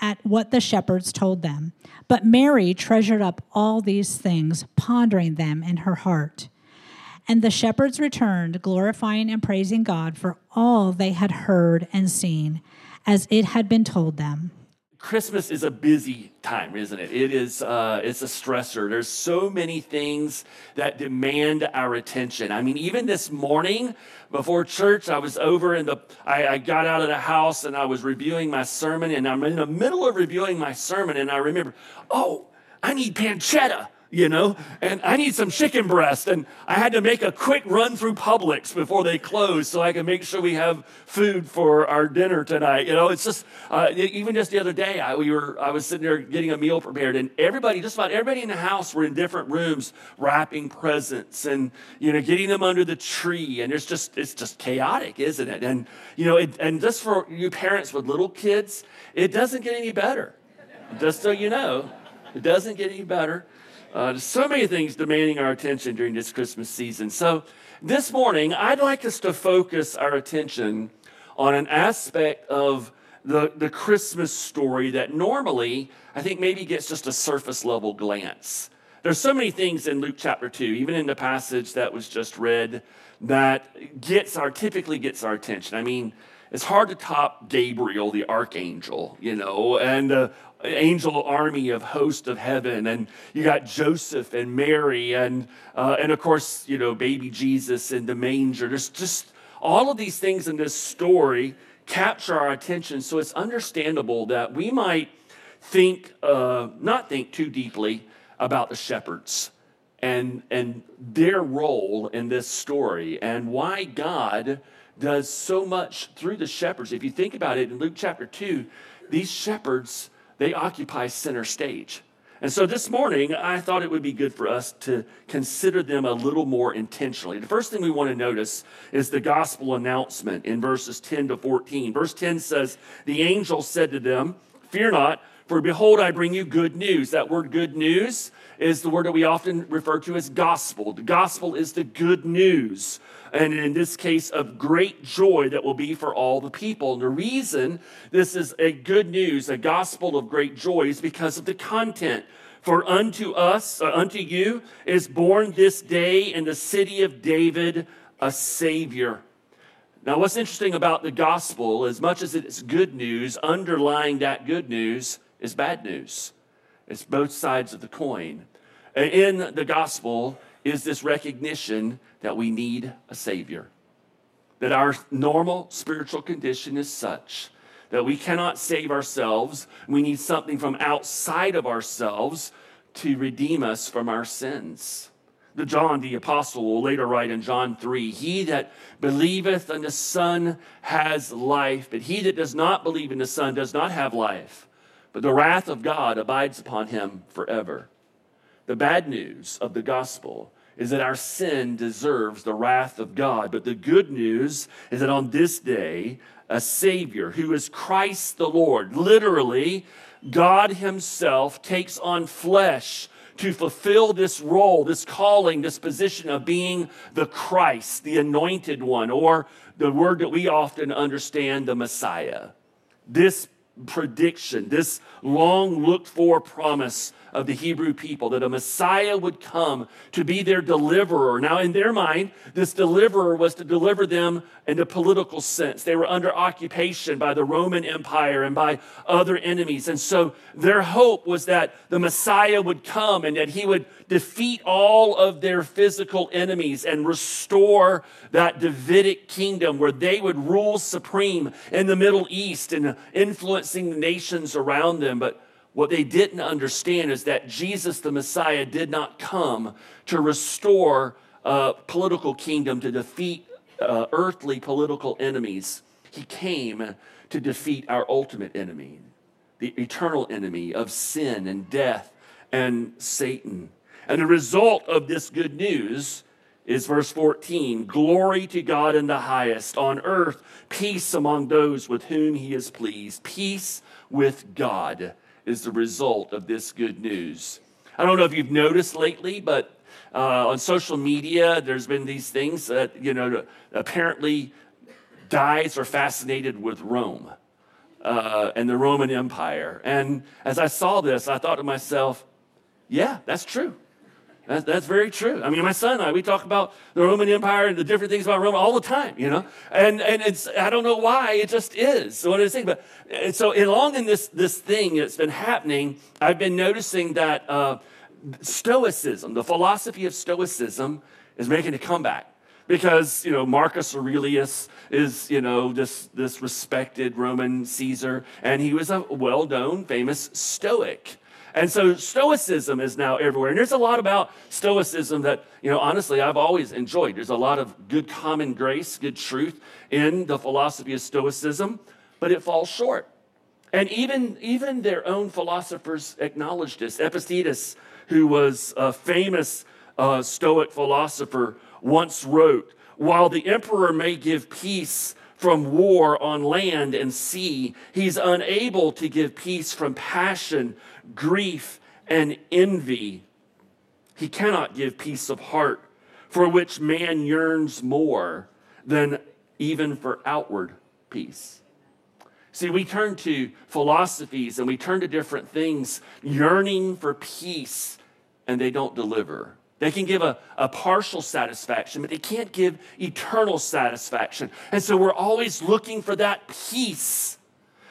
at what the shepherds told them. But Mary treasured up all these things, pondering them in her heart. And the shepherds returned, glorifying and praising God for all they had heard and seen, as it had been told them. Christmas is a busy time, isn't it? It is. Uh, it's a stressor. There's so many things that demand our attention. I mean, even this morning before church, I was over in the. I, I got out of the house and I was reviewing my sermon, and I'm in the middle of reviewing my sermon, and I remember, oh, I need pancetta you know, and I need some chicken breast. And I had to make a quick run through Publix before they closed so I can make sure we have food for our dinner tonight. You know, it's just, uh, even just the other day, I, we were, I was sitting there getting a meal prepared, and everybody, just about everybody in the house were in different rooms wrapping presents and, you know, getting them under the tree. And it's just, it's just chaotic, isn't it? And, you know, it, and just for you parents with little kids, it doesn't get any better. Just so you know, it doesn't get any better. Uh, so many things demanding our attention during this Christmas season. So, this morning, I'd like us to focus our attention on an aspect of the, the Christmas story that normally I think maybe gets just a surface level glance. There's so many things in Luke chapter 2, even in the passage that was just read, that gets our typically gets our attention. I mean, it's hard to top Gabriel, the archangel, you know, and uh, angel army of host of heaven and you got joseph and mary and uh, and of course you know baby jesus in the manger. There's just all of these things in this story capture our attention so it's understandable that we might think uh, not think too deeply about the shepherds and and their role in this story and why god does so much through the shepherds. If you think about it in luke chapter 2 these shepherds they occupy center stage. And so this morning, I thought it would be good for us to consider them a little more intentionally. The first thing we want to notice is the gospel announcement in verses 10 to 14. Verse 10 says, The angel said to them, Fear not, for behold, I bring you good news. That word good news is the word that we often refer to as gospel. The gospel is the good news and in this case, of great joy that will be for all the people. And the reason this is a good news, a gospel of great joy, is because of the content. For unto us, uh, unto you, is born this day in the city of David a Savior. Now, what's interesting about the gospel, as much as it's good news, underlying that good news is bad news. It's both sides of the coin. In the gospel is this recognition that we need a Savior. That our normal spiritual condition is such that we cannot save ourselves. We need something from outside of ourselves to redeem us from our sins. The John the apostle will later write in John 3 He that believeth in the Son has life, but he that does not believe in the Son does not have life, but the wrath of God abides upon him forever. The bad news of the gospel is that our sin deserves the wrath of God. But the good news is that on this day, a Savior who is Christ the Lord, literally, God Himself takes on flesh to fulfill this role, this calling, this position of being the Christ, the anointed one, or the word that we often understand, the Messiah. This prediction, this long looked for promise of the Hebrew people that a Messiah would come to be their deliverer. Now, in their mind, this deliverer was to deliver them in a political sense. They were under occupation by the Roman Empire and by other enemies. And so their hope was that the Messiah would come and that he would defeat all of their physical enemies and restore that Davidic kingdom where they would rule supreme in the Middle East and influencing the nations around them. But what they didn't understand is that Jesus, the Messiah, did not come to restore a political kingdom, to defeat uh, earthly political enemies. He came to defeat our ultimate enemy, the eternal enemy of sin and death and Satan. And the result of this good news is verse 14 Glory to God in the highest, on earth, peace among those with whom he is pleased. Peace with God is the result of this good news. I don't know if you've noticed lately, but uh, on social media, there's been these things that, you know, apparently guys are fascinated with Rome uh, and the Roman Empire. And as I saw this, I thought to myself, yeah, that's true. That's, that's very true. I mean, my son and I, we talk about the Roman Empire and the different things about Rome all the time, you know? And, and it's, I don't know why, it just is. So what is saying? But so along in this, this thing that's been happening, I've been noticing that uh, Stoicism, the philosophy of Stoicism, is making a comeback because you know Marcus Aurelius is you know this this respected Roman Caesar, and he was a well-known, famous Stoic. And so Stoicism is now everywhere. And there's a lot about Stoicism that, you know, honestly, I've always enjoyed. There's a lot of good common grace, good truth in the philosophy of Stoicism, but it falls short. And even, even their own philosophers acknowledged this. Epictetus, who was a famous uh, Stoic philosopher, once wrote, While the emperor may give peace from war on land and sea, he's unable to give peace from passion grief, and envy. He cannot give peace of heart, for which man yearns more than even for outward peace. See, we turn to philosophies and we turn to different things yearning for peace, and they don't deliver. They can give a, a partial satisfaction, but they can't give eternal satisfaction. And so we're always looking for that peace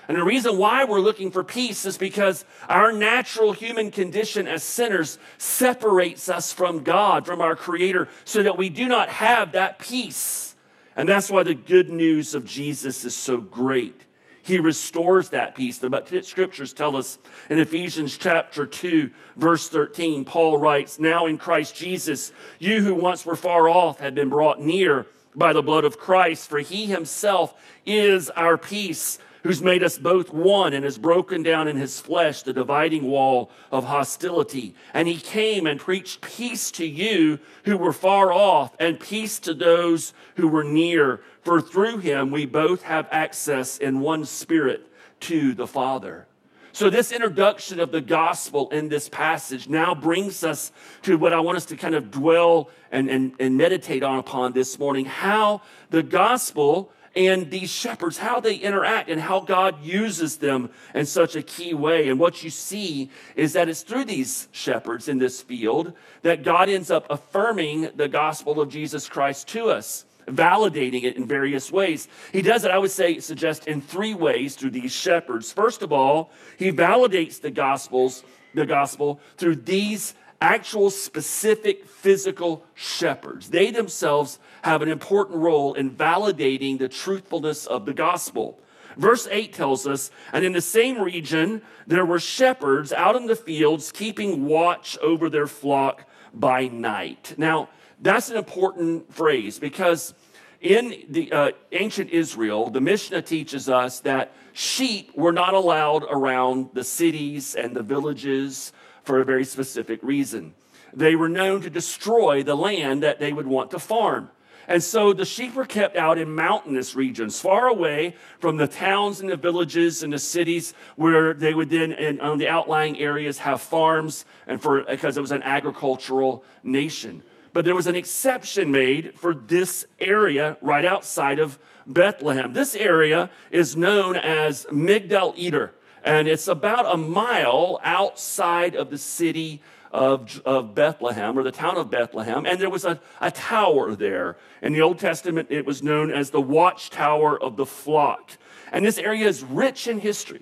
and the reason why we're looking for peace is because our natural human condition as sinners separates us from God, from our Creator, so that we do not have that peace. And that's why the good news of Jesus is so great. He restores that peace. The scriptures tell us in Ephesians chapter 2, verse 13, Paul writes, Now in Christ Jesus, you who once were far off had been brought near by the blood of Christ, for he himself is our peace who's made us both one and has broken down in his flesh the dividing wall of hostility. And he came and preached peace to you who were far off and peace to those who were near. For through him we both have access in one spirit to the Father. So, this introduction of the gospel in this passage now brings us to what I want us to kind of dwell and, and, and meditate on upon this morning how the gospel and these shepherds, how they interact and how God uses them in such a key way. And what you see is that it's through these shepherds in this field that God ends up affirming the gospel of Jesus Christ to us validating it in various ways. He does it, I would say, suggest in three ways through these shepherds. First of all, he validates the gospels, the gospel through these actual specific physical shepherds. They themselves have an important role in validating the truthfulness of the gospel. Verse 8 tells us, and in the same region, there were shepherds out in the fields keeping watch over their flock by night. Now, that's an important phrase because in the uh, ancient Israel, the Mishnah teaches us that sheep were not allowed around the cities and the villages for a very specific reason. They were known to destroy the land that they would want to farm. And so the sheep were kept out in mountainous regions, far away from the towns and the villages and the cities where they would then, in, on the outlying areas, have farms and for, because it was an agricultural nation. But there was an exception made for this area right outside of Bethlehem. This area is known as Migdal Eder, and it's about a mile outside of the city of, of Bethlehem or the town of Bethlehem. And there was a, a tower there. In the Old Testament, it was known as the watchtower of the flock. And this area is rich in history.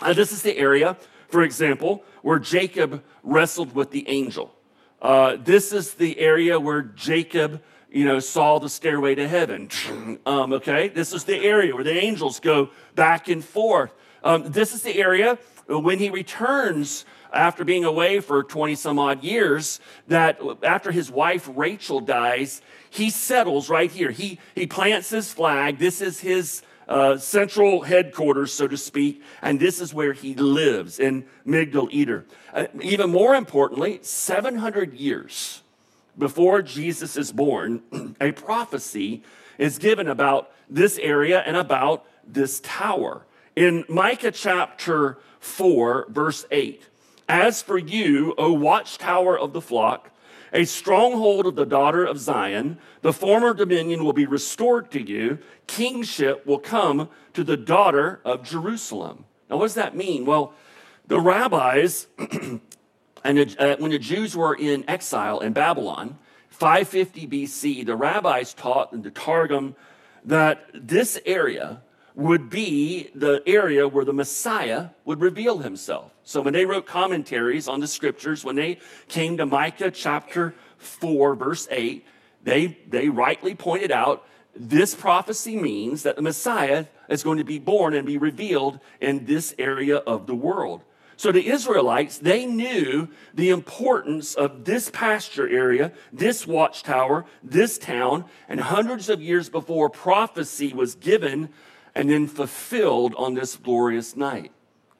Uh, this is the area, for example, where Jacob wrestled with the angel. Uh, this is the area where Jacob, you know, saw the stairway to heaven. Um, okay, this is the area where the angels go back and forth. Um, this is the area when he returns after being away for 20 some odd years, that after his wife Rachel dies, he settles right here. He, he plants his flag. This is his uh, central headquarters, so to speak, and this is where he lives in Migdal Eder. Uh, even more importantly, 700 years before Jesus is born, a prophecy is given about this area and about this tower. In Micah chapter 4, verse 8, as for you, O watchtower of the flock, a stronghold of the daughter of Zion, the former dominion will be restored to you. Kingship will come to the daughter of Jerusalem. Now, what does that mean? Well, the rabbis, and uh, when the Jews were in exile in Babylon, 550 BC, the rabbis taught in the Targum that this area would be the area where the Messiah would reveal himself. So when they wrote commentaries on the scriptures, when they came to Micah chapter 4, verse 8, they, they rightly pointed out this prophecy means that the Messiah is going to be born and be revealed in this area of the world. So the Israelites, they knew the importance of this pasture area, this watchtower, this town, and hundreds of years before prophecy was given and then fulfilled on this glorious night.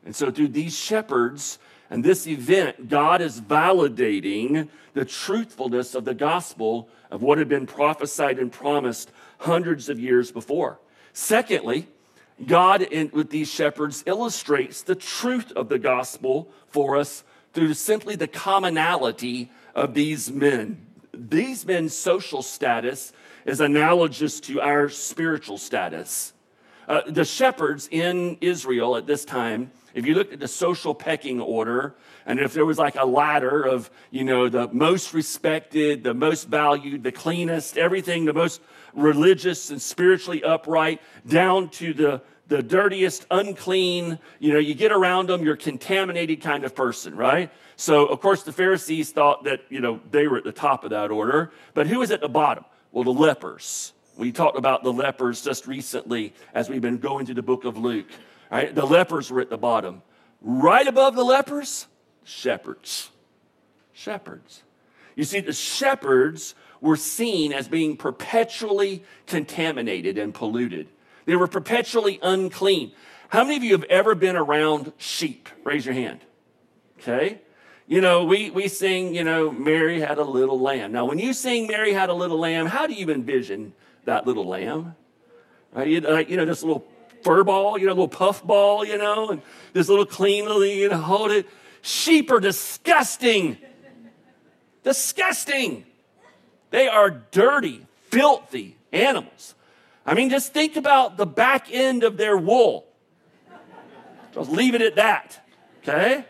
And so, through these shepherds and this event, God is validating the truthfulness of the gospel of what had been prophesied and promised hundreds of years before. Secondly, God, in, with these shepherds, illustrates the truth of the gospel for us through simply the commonality of these men. These men's social status is analogous to our spiritual status. Uh, the shepherds in Israel at this time, if you looked at the social pecking order, and if there was like a ladder of, you know, the most respected, the most valued, the cleanest, everything, the most religious and spiritually upright, down to the, the dirtiest, unclean, you know, you get around them, you're contaminated kind of person, right? So, of course, the Pharisees thought that, you know, they were at the top of that order. But who was at the bottom? Well, the lepers. We talked about the lepers just recently as we've been going through the book of Luke. Right? The lepers were at the bottom. Right above the lepers, shepherds. Shepherds. You see, the shepherds were seen as being perpetually contaminated and polluted. They were perpetually unclean. How many of you have ever been around sheep? Raise your hand. Okay. You know, we, we sing, you know, Mary had a little lamb. Now, when you sing Mary had a little lamb, how do you envision that little lamb. Right? You, know, you know, this little fur ball, you know, little puff ball, you know, and this little clean little, you know, hold it. Sheep are disgusting. disgusting. They are dirty, filthy animals. I mean, just think about the back end of their wool. Just leave it at that, okay?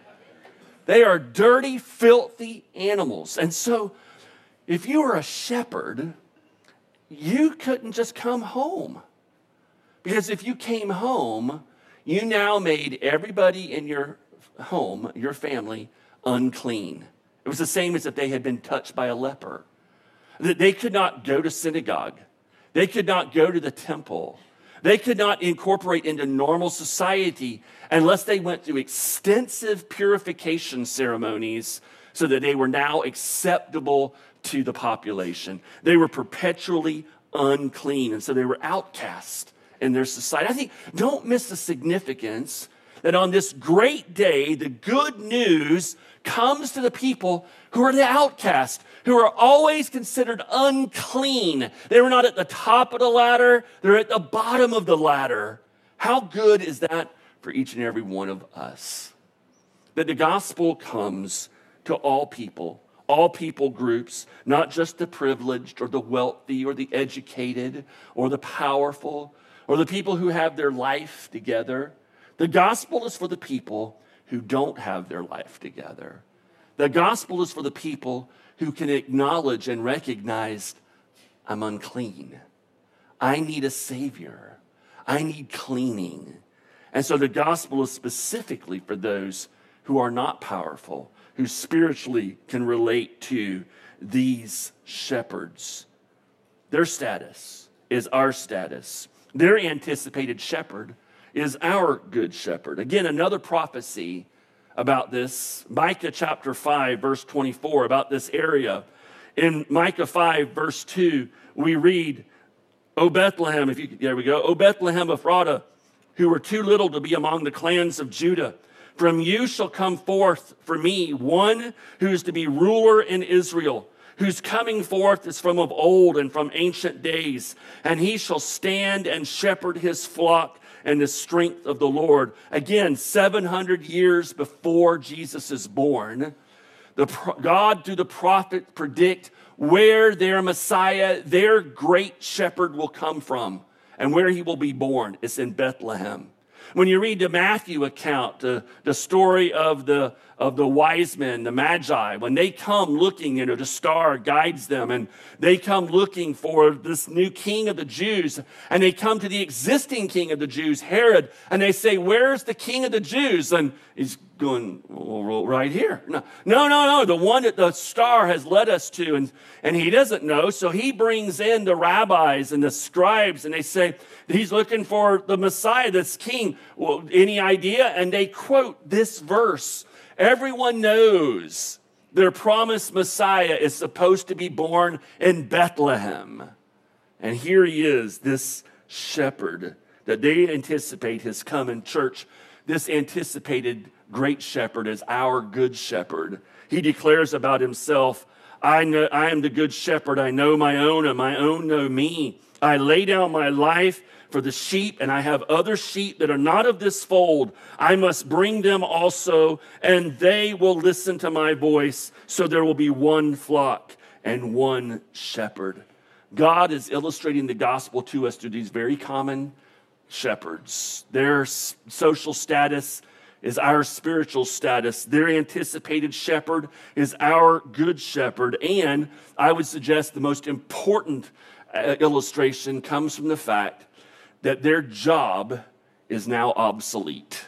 They are dirty, filthy animals. And so, if you are a shepherd, you couldn't just come home. Because if you came home, you now made everybody in your home, your family, unclean. It was the same as if they had been touched by a leper. That they could not go to synagogue. They could not go to the temple. They could not incorporate into normal society unless they went through extensive purification ceremonies so that they were now acceptable to the population. They were perpetually unclean, and so they were outcast in their society. I think don't miss the significance that on this great day, the good news comes to the people who are the outcast, who are always considered unclean. They were not at the top of the ladder, they're at the bottom of the ladder. How good is that for each and every one of us? That the gospel comes to all people, all people groups, not just the privileged or the wealthy or the educated or the powerful or the people who have their life together. The gospel is for the people who don't have their life together. The gospel is for the people who can acknowledge and recognize I'm unclean. I need a savior. I need cleaning. And so the gospel is specifically for those who are not powerful, who spiritually can relate to these shepherds. Their status is our status. Their anticipated shepherd is our good shepherd. Again, another prophecy about this. Micah chapter 5, verse 24, about this area. In Micah 5, verse 2, we read, O Bethlehem, if you there we go, O Bethlehem of Ephrathah, who were too little to be among the clans of Judah. From you shall come forth for me one who is to be ruler in Israel, whose coming forth is from of old and from ancient days. And he shall stand and shepherd his flock and the strength of the Lord. Again, 700 years before Jesus is born, the, God, through the prophet, predict where their Messiah, their great shepherd, will come from and where he will be born. It's in Bethlehem. When you read the Matthew account, the, the story of the, of the wise men, the magi, when they come looking, you know, the star guides them and they come looking for this new king of the Jews and they come to the existing king of the Jews, Herod, and they say, Where's the king of the Jews? And he's going, well, right here. No, no, no, no, the one that the star has led us to. And, and he doesn't know. So he brings in the rabbis and the scribes and they say, He's looking for the Messiah, this king. Well, any idea? And they quote this verse Everyone knows their promised Messiah is supposed to be born in Bethlehem. And here he is, this shepherd that they anticipate his coming. Church, this anticipated great shepherd is our good shepherd. He declares about himself, I, know, I am the good shepherd. I know my own, and my own know me. I lay down my life for the sheep, and I have other sheep that are not of this fold. I must bring them also, and they will listen to my voice. So there will be one flock and one shepherd. God is illustrating the gospel to us through these very common shepherds. Their social status is our spiritual status. Their anticipated shepherd is our good shepherd. And I would suggest the most important uh, illustration comes from the fact that their job is now obsolete.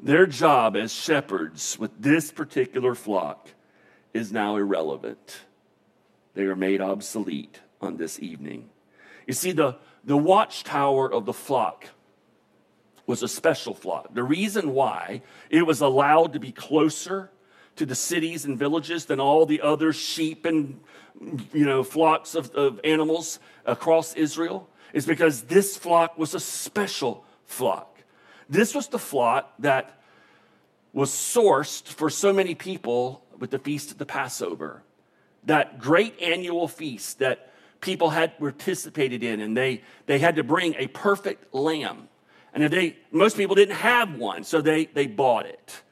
Their job as shepherds with this particular flock is now irrelevant. They are made obsolete on this evening. You see, the, the watchtower of the flock was a special flock. The reason why it was allowed to be closer to the cities and villages than all the other sheep and you know flocks of, of animals across Israel is because this flock was a special flock. This was the flock that was sourced for so many people with the feast of the Passover. That great annual feast that people had participated in, and they, they had to bring a perfect lamb. And if they, most people didn't have one, so they, they bought it.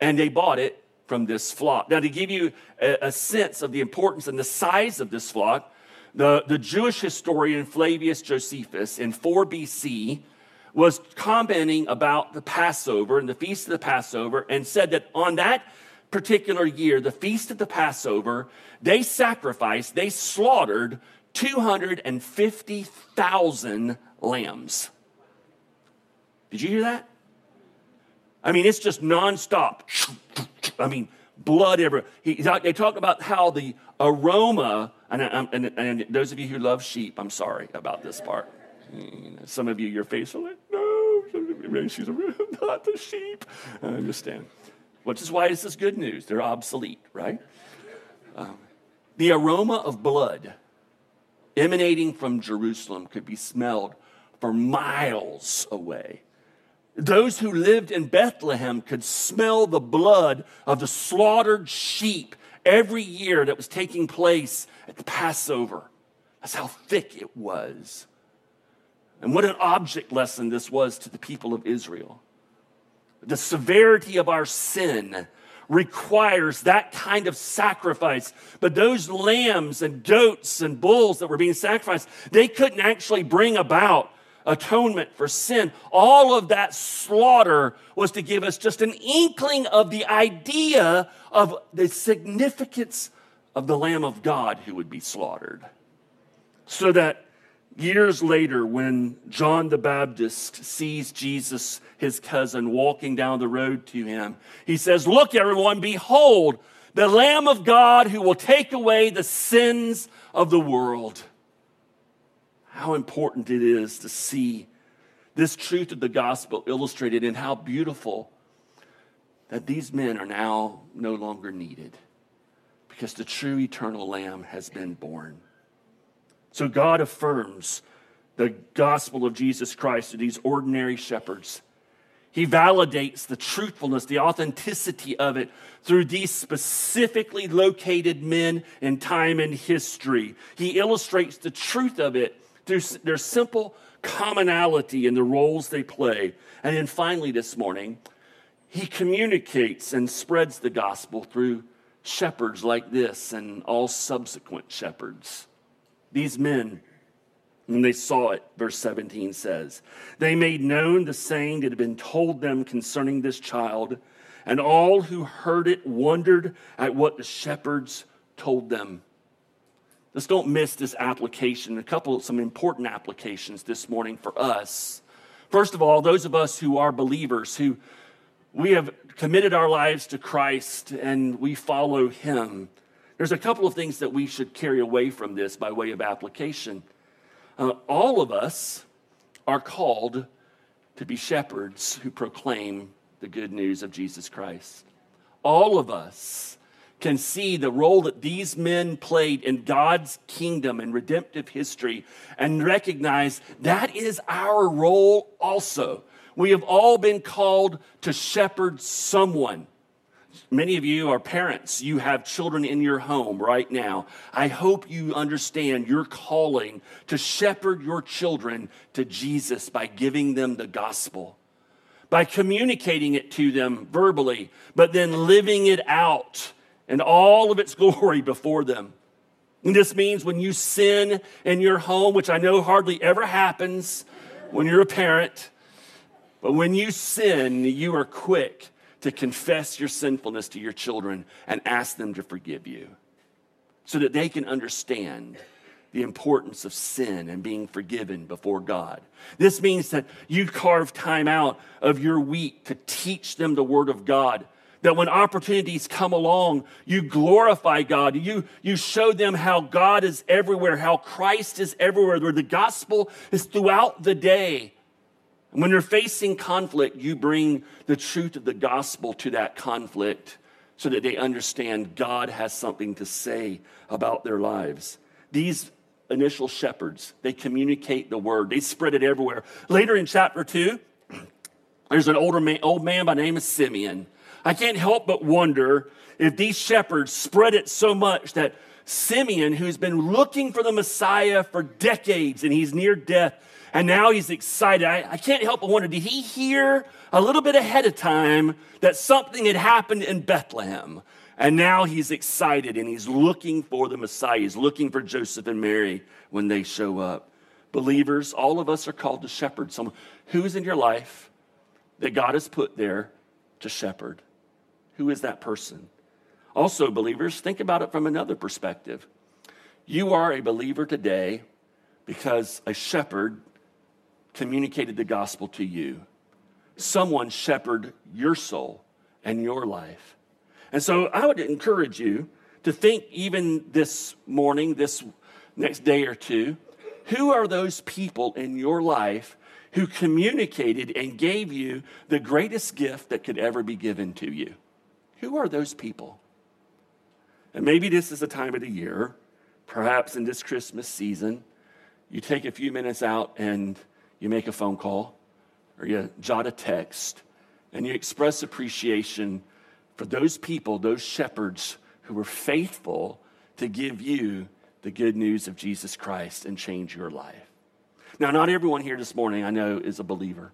And they bought it from this flock. Now, to give you a, a sense of the importance and the size of this flock, the, the Jewish historian Flavius Josephus in 4 BC was commenting about the Passover and the feast of the Passover and said that on that particular year, the feast of the Passover, they sacrificed, they slaughtered 250,000 lambs. Did you hear that? I mean, it's just nonstop. I mean, blood everywhere. He, they talk about how the aroma, and, and, and, those of you who love sheep, I'm sorry about this part. Some of you, your face are like, no, she's not the sheep. I understand. Which is why this is good news. They're obsolete, right? Um, the aroma of blood emanating from Jerusalem could be smelled for miles away. Those who lived in Bethlehem could smell the blood of the slaughtered sheep every year that was taking place at the Passover. That's how thick it was. And what an object lesson this was to the people of Israel. The severity of our sin requires that kind of sacrifice. But those lambs and goats and bulls that were being sacrificed, they couldn't actually bring about atonement for sin. All of that slaughter was to give us just an inkling of the idea of the significance of the Lamb of God who would be slaughtered. So that years later, when John the Baptist sees Jesus, his cousin, walking down the road to him, he says, Look, everyone, behold, the Lamb of God who will take away the sins of the world how important it is to see this truth of the gospel illustrated and how beautiful that these men are now no longer needed because the true eternal Lamb has been born. So God affirms the gospel of Jesus Christ to these ordinary shepherds. He validates the truthfulness, the authenticity of it through these specifically located men in time and history. He illustrates the truth of it through their simple commonality in the roles they play. And then finally, this morning, he communicates and spreads the gospel through shepherds like this and all subsequent shepherds. These men, when they saw it, verse 17 says, they made known the saying that had been told them concerning this child, and all who heard it wondered at what the shepherds told them. Let's don't miss this application. A couple of some important applications this morning for us. First of all, those of us who are believers, who we have committed our lives to Christ and we follow Him, there's a couple of things that we should carry away from this by way of application. Uh, all of us are called to be shepherds who proclaim the good news of Jesus Christ. All of us can see the role that these men played in God's kingdom and redemptive history and recognize that is our role also. We have all been called to shepherd someone. Many of you are parents. You have children in your home right now. I hope you understand your calling to shepherd your children to Jesus by giving them the gospel, by communicating it to them verbally, but then living it out and all of its glory before them. And this means when you sin in your home, which I know hardly ever happens when you're a parent, but when you sin, you are quick to confess your sinfulness to your children and ask them to forgive you so that they can understand the importance of sin and being forgiven before God. This means that you carve time out of your week to teach them the Word of God that when opportunities come along, you glorify God. You, you show them how God is everywhere, how Christ is everywhere, where the gospel is throughout the day. And when you're facing conflict, you bring the truth of the gospel to that conflict so that they understand God has something to say about their lives. These initial shepherds, they communicate the word, they spread it everywhere. Later in chapter 2, there's an older man, old man by name of Simeon. I can't help but wonder if these shepherds spread it so much that Simeon, who's been looking for the Messiah for decades and he's near death, and now he's excited. I, I, can't help but wonder did he hear a little bit ahead of time that something had happened in Bethlehem? And now he's excited and he's looking for the Messiah. He's looking for Joseph and Mary when they show up. Believers, all of us are called to shepherd someone. Who's in your life that God has put there to shepherd? Who is that person? Also, believers, think about it from another perspective. You are a believer today because a shepherd communicated the gospel to you. Someone shepherded your soul and your life. And so I would encourage you to think, even this morning, this next day or two, who are those people in your life who communicated and gave you the greatest gift that could ever be given to you? Who are those people? And maybe this is a time of the year, perhaps in this Christmas season, you take a few minutes out and you make a phone call or you jot a text and you express appreciation for those people, those shepherds who were faithful to give you the good news of Jesus Christ and change your life. Now, not everyone here this morning I know is a believer.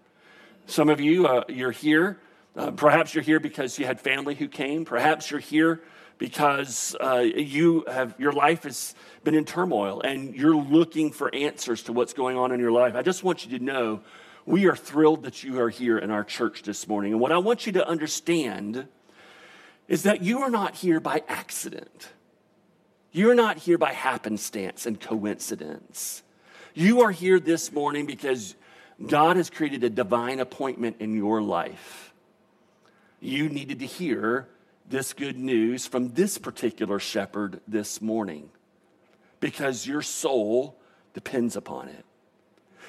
Some of you, uh, you're here. Uh, perhaps you're here because you had family who came. Perhaps you're here because uh, you have your life has been in turmoil and you're looking for answers to what's going on in your life. I just want you to know we are thrilled that you are here in our church this morning. And what I want you to understand is that you are not here by accident. You're not here by happenstance and coincidence. You are here this morning because God has created a divine appointment in your life. You needed to hear this good news from this particular shepherd this morning because your soul depends upon it.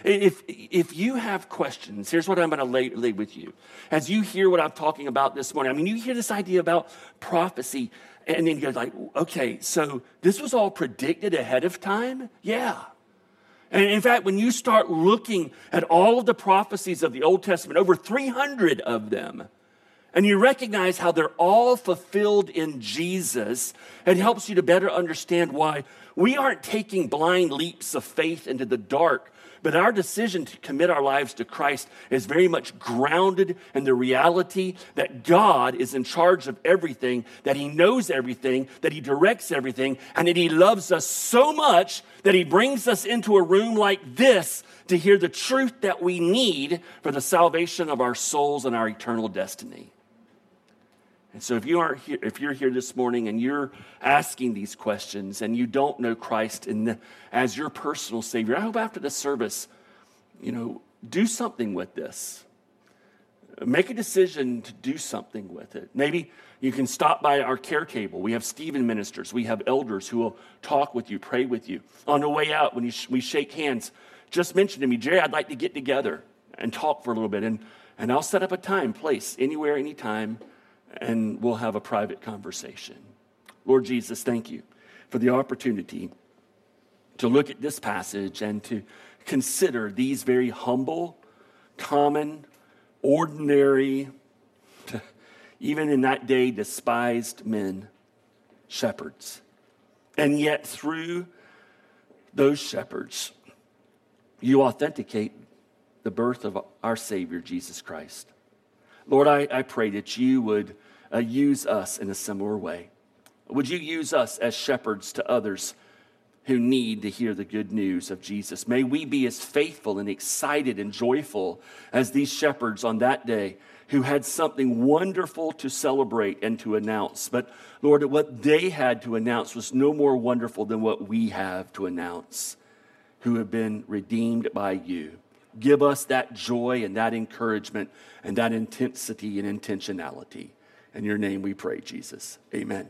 If, if you have questions, here's what I'm going to lay, with you. As you hear what I'm talking about this morning, I mean, you hear this idea about prophecy, and then you're like, okay, so this was all predicted ahead of time? Yeah. And in fact, when you start looking at all of the prophecies of the Old Testament, over 300 of them, and you recognize how they're all fulfilled in Jesus, it helps you to better understand why we aren't taking blind leaps of faith into the dark but our decision to commit our lives to Christ is very much grounded in the reality that God is in charge of everything, that He knows everything, that He directs everything, and that He loves us so much that He brings us into a room like this to hear the truth that we need for the salvation of our souls and our eternal destiny. And so if you are here, if you're here this morning and you're asking these questions and you don't know Christ in as your personal Savior, I hope after the service, you know, do something with this. Make a decision to do something with it. Maybe you can stop by our care table. We have Stephen ministers. We have elders who will talk with you, pray with you. On the way out, when sh- we shake hands, just mention to me, Jerry, I'd like to get together and talk for a little bit. And, and I'll set up a time, place, anywhere, anytime and we'll have a private conversation. Lord Jesus, thank you for the opportunity to look at this passage and to consider these very humble, common, ordinary, even in that day despised men, shepherds. And yet, through those shepherds, you authenticate the birth of our Savior, Jesus Christ. Lord, I, I pray that you would uh, use us in a similar way. Would you use us as shepherds to others who need to hear the good news of Jesus? May we be as faithful and excited and joyful as these shepherds on that day who had something wonderful to celebrate and to announce. But Lord, what they had to announce was no more wonderful than what we have to announce, who have been redeemed by you. Give us that joy and that encouragement and that intensity and intentionality. In your name we pray, Jesus. Amen.